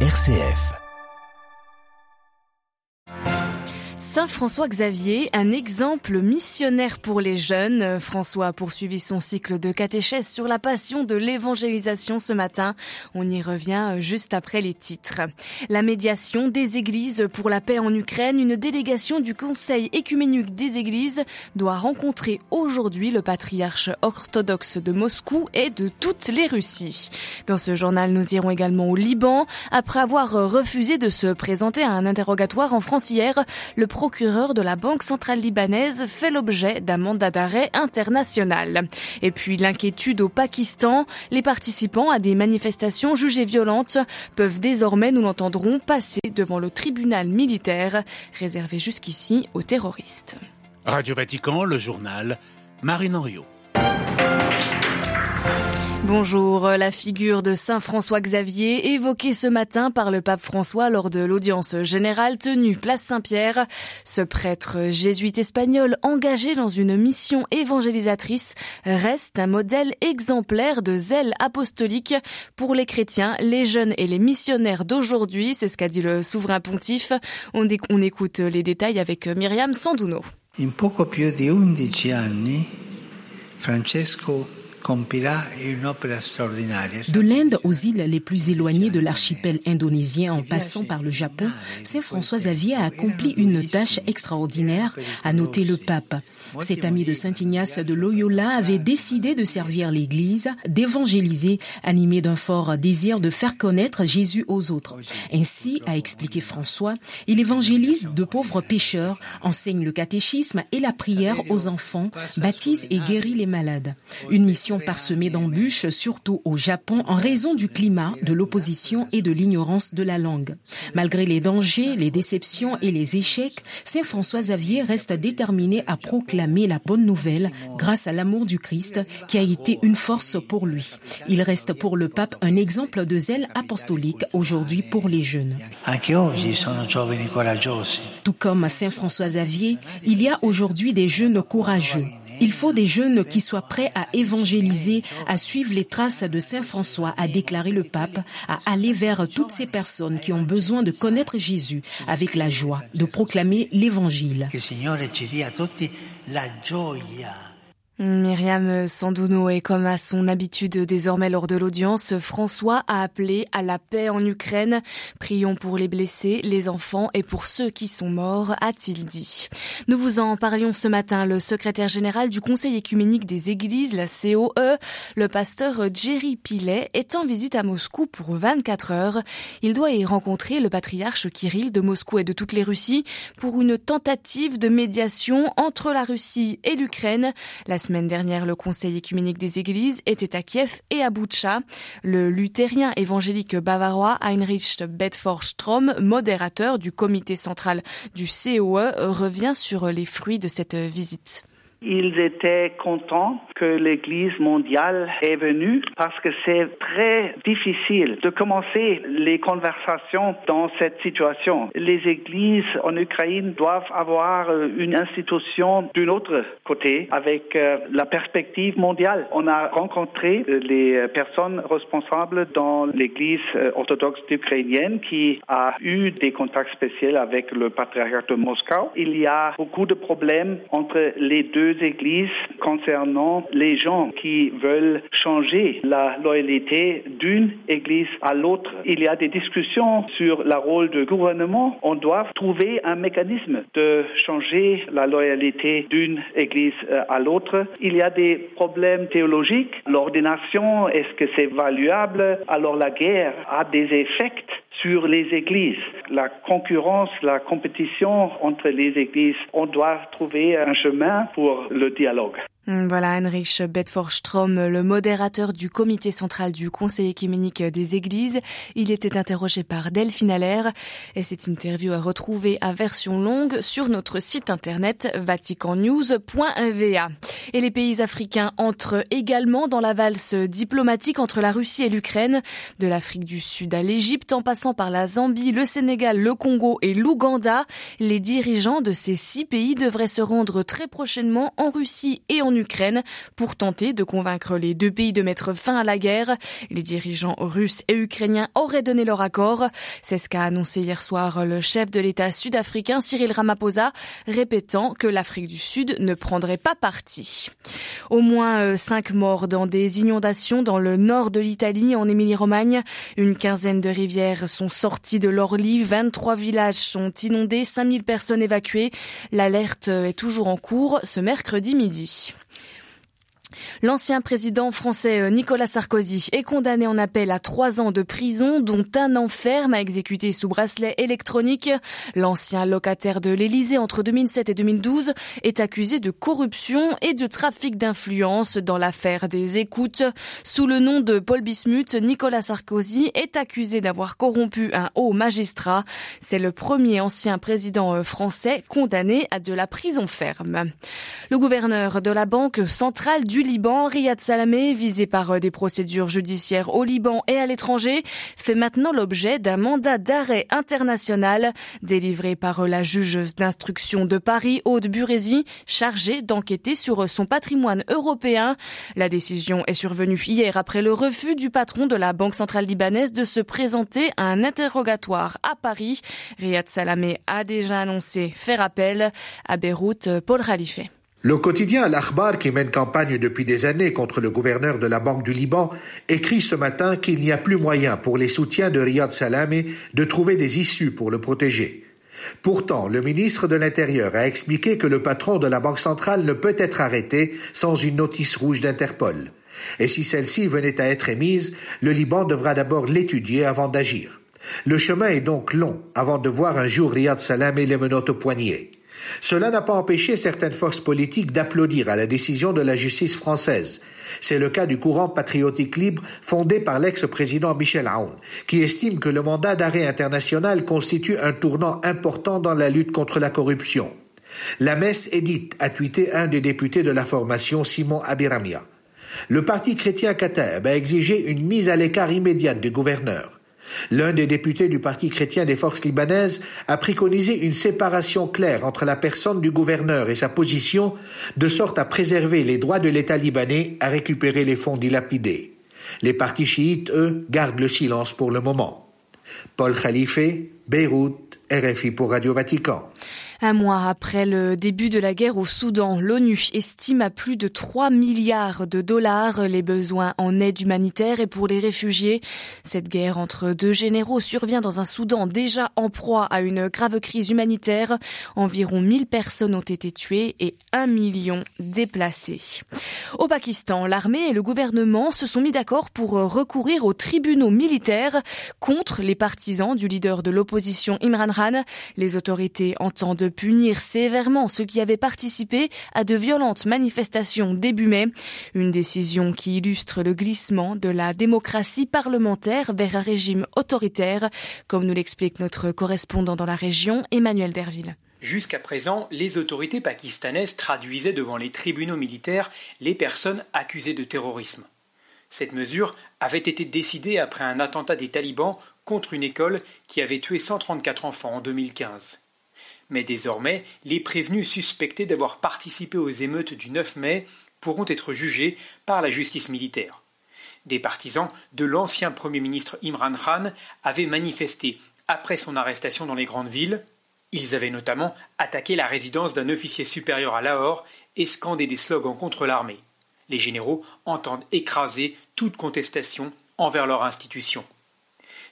RCF. Saint François Xavier, un exemple missionnaire pour les jeunes. François a poursuivi son cycle de catéchèse sur la passion de l'évangélisation ce matin. On y revient juste après les titres. La médiation des églises pour la paix en Ukraine, une délégation du Conseil écuménique des églises doit rencontrer aujourd'hui le patriarche orthodoxe de Moscou et de toutes les Russies. Dans ce journal, nous irons également au Liban. Après avoir refusé de se présenter à un interrogatoire en France hier, procureur de la Banque centrale libanaise fait l'objet d'un mandat d'arrêt international. Et puis l'inquiétude au Pakistan, les participants à des manifestations jugées violentes peuvent désormais, nous l'entendrons, passer devant le tribunal militaire réservé jusqu'ici aux terroristes. Radio Vatican, le journal, Marine Henriot. Bonjour, la figure de Saint François Xavier évoquée ce matin par le pape François lors de l'audience générale tenue place Saint-Pierre. Ce prêtre jésuite espagnol engagé dans une mission évangélisatrice reste un modèle exemplaire de zèle apostolique pour les chrétiens, les jeunes et les missionnaires d'aujourd'hui. C'est ce qu'a dit le souverain pontife. On, écoute les détails avec Myriam Sanduno. In poco più di 11 anni, Francesco de l'Inde aux îles les plus éloignées de l'archipel indonésien en passant par le Japon, Saint François Xavier a accompli une tâche extraordinaire, a noté le pape. Cet ami de Saint Ignace de Loyola avait décidé de servir l'Église, d'évangéliser, animé d'un fort désir de faire connaître Jésus aux autres. Ainsi, a expliqué François, il évangélise de pauvres pécheurs, enseigne le catéchisme et la prière aux enfants, baptise et guérit les malades. Parsemée d'embûches, surtout au Japon, en raison du climat, de l'opposition et de l'ignorance de la langue. Malgré les dangers, les déceptions et les échecs, Saint François Xavier reste déterminé à proclamer la bonne nouvelle grâce à l'amour du Christ qui a été une force pour lui. Il reste pour le pape un exemple de zèle apostolique aujourd'hui pour les jeunes. Tout comme Saint François Xavier, il y a aujourd'hui des jeunes courageux il faut des jeunes qui soient prêts à évangéliser, à suivre les traces de Saint François, a déclaré le pape, à aller vers toutes ces personnes qui ont besoin de connaître Jésus avec la joie, de proclamer l'évangile. Myriam Sanduno est comme à son habitude désormais lors de l'audience, François a appelé à la paix en Ukraine. Prions pour les blessés, les enfants et pour ceux qui sont morts, a-t-il dit. Nous vous en parlions ce matin. Le secrétaire général du Conseil écuménique des églises, la COE, le pasteur Jerry Pilet, est en visite à Moscou pour 24 heures. Il doit y rencontrer le patriarche Kirill de Moscou et de toutes les Russies pour une tentative de médiation entre la Russie et l'Ukraine. Semaine dernière, le Conseil écuménique des églises était à Kiev et à Boutcha. Le luthérien évangélique bavarois Heinrich Bedford-Strom, modérateur du comité central du COE, revient sur les fruits de cette visite. Ils étaient contents que l'Église mondiale est venue parce que c'est très difficile de commencer les conversations dans cette situation. Les églises en Ukraine doivent avoir euh, une institution d'un autre côté avec euh, la perspective mondiale. On a rencontré euh, les personnes responsables dans l'Église orthodoxe ukrainienne qui a eu des contacts spéciaux avec le patriarcat de Moscou. Il y a beaucoup de problèmes entre les deux églises concernant les gens qui veulent changer la loyauté d'une église à l'autre. Il y a des discussions sur le rôle du gouvernement. On doit trouver un mécanisme de changer la loyauté d'une église euh, à l'autre. Il y a des problèmes théologiques. L'ordination, est-ce que c'est valuable? Alors la guerre a des effets sur les églises. La concurrence, la compétition entre les églises, on doit trouver un chemin pour le dialogue. Mm, voilà, Heinrich Bedford-Strom, le modérateur du comité central du Conseil écuménique des Églises. Il était interrogé par Delphine Allaire et cette interview à retrouver à version longue sur notre site internet vaticannews.va. Et les pays africains entrent également dans la valse diplomatique entre la Russie et l'Ukraine, de l'Afrique du Sud à l'Égypte en passant par la Zambie, le Sénégal, le Congo et l'Ouganda. Les dirigeants de ces six pays devraient se rendre très prochainement en Russie et en Ukraine pour tenter de convaincre les deux pays de mettre fin à la guerre. Les dirigeants russes et ukrainiens auraient donné leur accord. C'est ce qu'a annoncé hier soir le chef de l'État sud-africain Cyril Ramaphosa, répétant que l'Afrique du Sud ne prendrait pas parti. Au moins euh, cinq morts dans des inondations dans le nord de l'Italie, en Émilie-Romagne. Une quinzaine de rivières sont sorties de l'Orly, 23 villages sont inondés, 5000 personnes évacuées. L'alerte est toujours en cours ce mercredi midi. L'ancien président français euh, Nicolas Sarkozy est condamné en appel à trois ans de prison, dont un an ferme à exécuter sous bracelet électronique. L'ancien locataire de l'Élysée entre 2007 et 2012 est accusé de corruption et de trafic d'influence dans l'affaire des écoutes. Sous le nom de Paul Bismuth, Nicolas Sarkozy est accusé d'avoir corrompu un haut magistrat. C'est le premier ancien président euh, français condamné à de la prison ferme. Le gouverneur de la Banque centrale du Liban, Riyad Salamé, visé par euh, des procédures judiciaires au Liban et à l'étranger, fait maintenant l'objet d'un mandat d'arrêt international délivré par euh, la juge d'instruction de Paris, Aude Burézy, chargée d'enquêter sur euh, son patrimoine européen. La décision est survenue hier après le refus du patron de la Banque centrale libanaise de se présenter à un interrogatoire à Paris. Riyad Salamé a déjà annoncé faire appel à Beyrouth, Paul Khalife. Le quotidien Al-Akhbar, qui mène campagne depuis des années contre le gouverneur de la Banque du Liban, écrit ce matin qu'il n'y a plus moyen pour les soutiens de Riyad Salamé de trouver des issues pour le protéger. Pourtant, le ministre de l'Intérieur a expliqué que le patron de la Banque centrale ne peut être arrêté sans une notice rouge d'Interpol. Et si celle-ci venait à être émise, le Liban devra d'abord l'étudier avant d'agir. Le chemin est donc long avant de voir un jour Riyad Salamé les menottes au poignet. Cela n'a pas empêché certaines forces politiques d'applaudir à la décision de la justice française. C'est le cas du courant patriotique libre fondé par l'ex-président Michel Aoun, qui estime que le mandat d'arrêt international constitue un tournant important dans la lutte contre la corruption. La messe édite, a tweeté un des députés de la formation, Simon Abiramia. Le parti chrétien Kateb a exigé une mise à l'écart immédiate du gouverneur. L'un des députés du Parti chrétien des forces libanaises a préconisé une séparation claire entre la personne du gouverneur et sa position, de sorte à préserver les droits de l'État libanais à récupérer les fonds dilapidés. Les partis chiites, eux, gardent le silence pour le moment. Paul Khalife, Beyrouth, RFI pour Radio Vatican. Un mois après le début de la guerre au Soudan, l'ONU estime à plus de 3 milliards de dollars les besoins en aide humanitaire et pour les réfugiés. Cette guerre entre deux généraux survient dans un Soudan déjà en proie à une grave crise humanitaire. Environ 1000 personnes ont été tuées et 1 million déplacées. Au Pakistan, l'armée et le gouvernement se sont mis d'accord pour recourir aux tribunaux militaires contre les partisans du leader de l'opposition Imran Khan. Les autorités entendent punir sévèrement ceux qui avaient participé à de violentes manifestations début mai. Une décision qui illustre le glissement de la démocratie parlementaire vers un régime autoritaire, comme nous l'explique notre correspondant dans la région, Emmanuel Derville. Jusqu'à présent, les autorités pakistanaises traduisaient devant les tribunaux militaires les personnes accusées de terrorisme. Cette mesure avait été décidée après un attentat des talibans contre une école qui avait tué 134 enfants en 2015. Mais désormais, les prévenus suspectés d'avoir participé aux émeutes du 9 mai pourront être jugés par la justice militaire. Des partisans de l'ancien Premier ministre Imran Khan avaient manifesté après son arrestation dans les grandes villes. Ils avaient notamment attaqué la résidence d'un officier supérieur à Lahore et scandé des slogans contre l'armée. Les généraux entendent écraser toute contestation envers leur institution.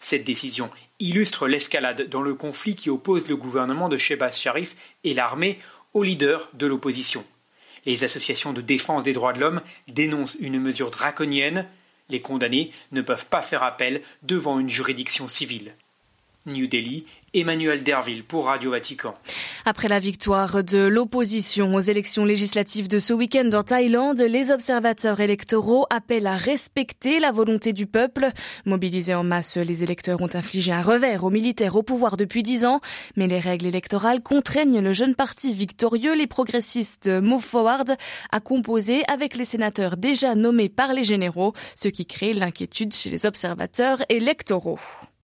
Cette décision illustre l'escalade dans le conflit qui oppose le gouvernement de Shebaz Sharif et l'armée aux leaders de l'opposition. Les associations de défense des droits de l'homme dénoncent une mesure draconienne. Les condamnés ne peuvent pas faire appel devant une juridiction civile. New Delhi Emmanuel Derville pour Radio Vatican. Après la victoire de l'opposition aux élections législatives de ce week-end en Thaïlande, les observateurs électoraux appellent à respecter la volonté du peuple. Mobilisés en masse, les électeurs ont infligé un revers aux militaires au pouvoir depuis dix ans, mais les règles électorales contraignent le jeune parti victorieux, les progressistes Move Forward, à composer avec les sénateurs déjà nommés par les généraux, ce qui crée l'inquiétude chez les observateurs électoraux.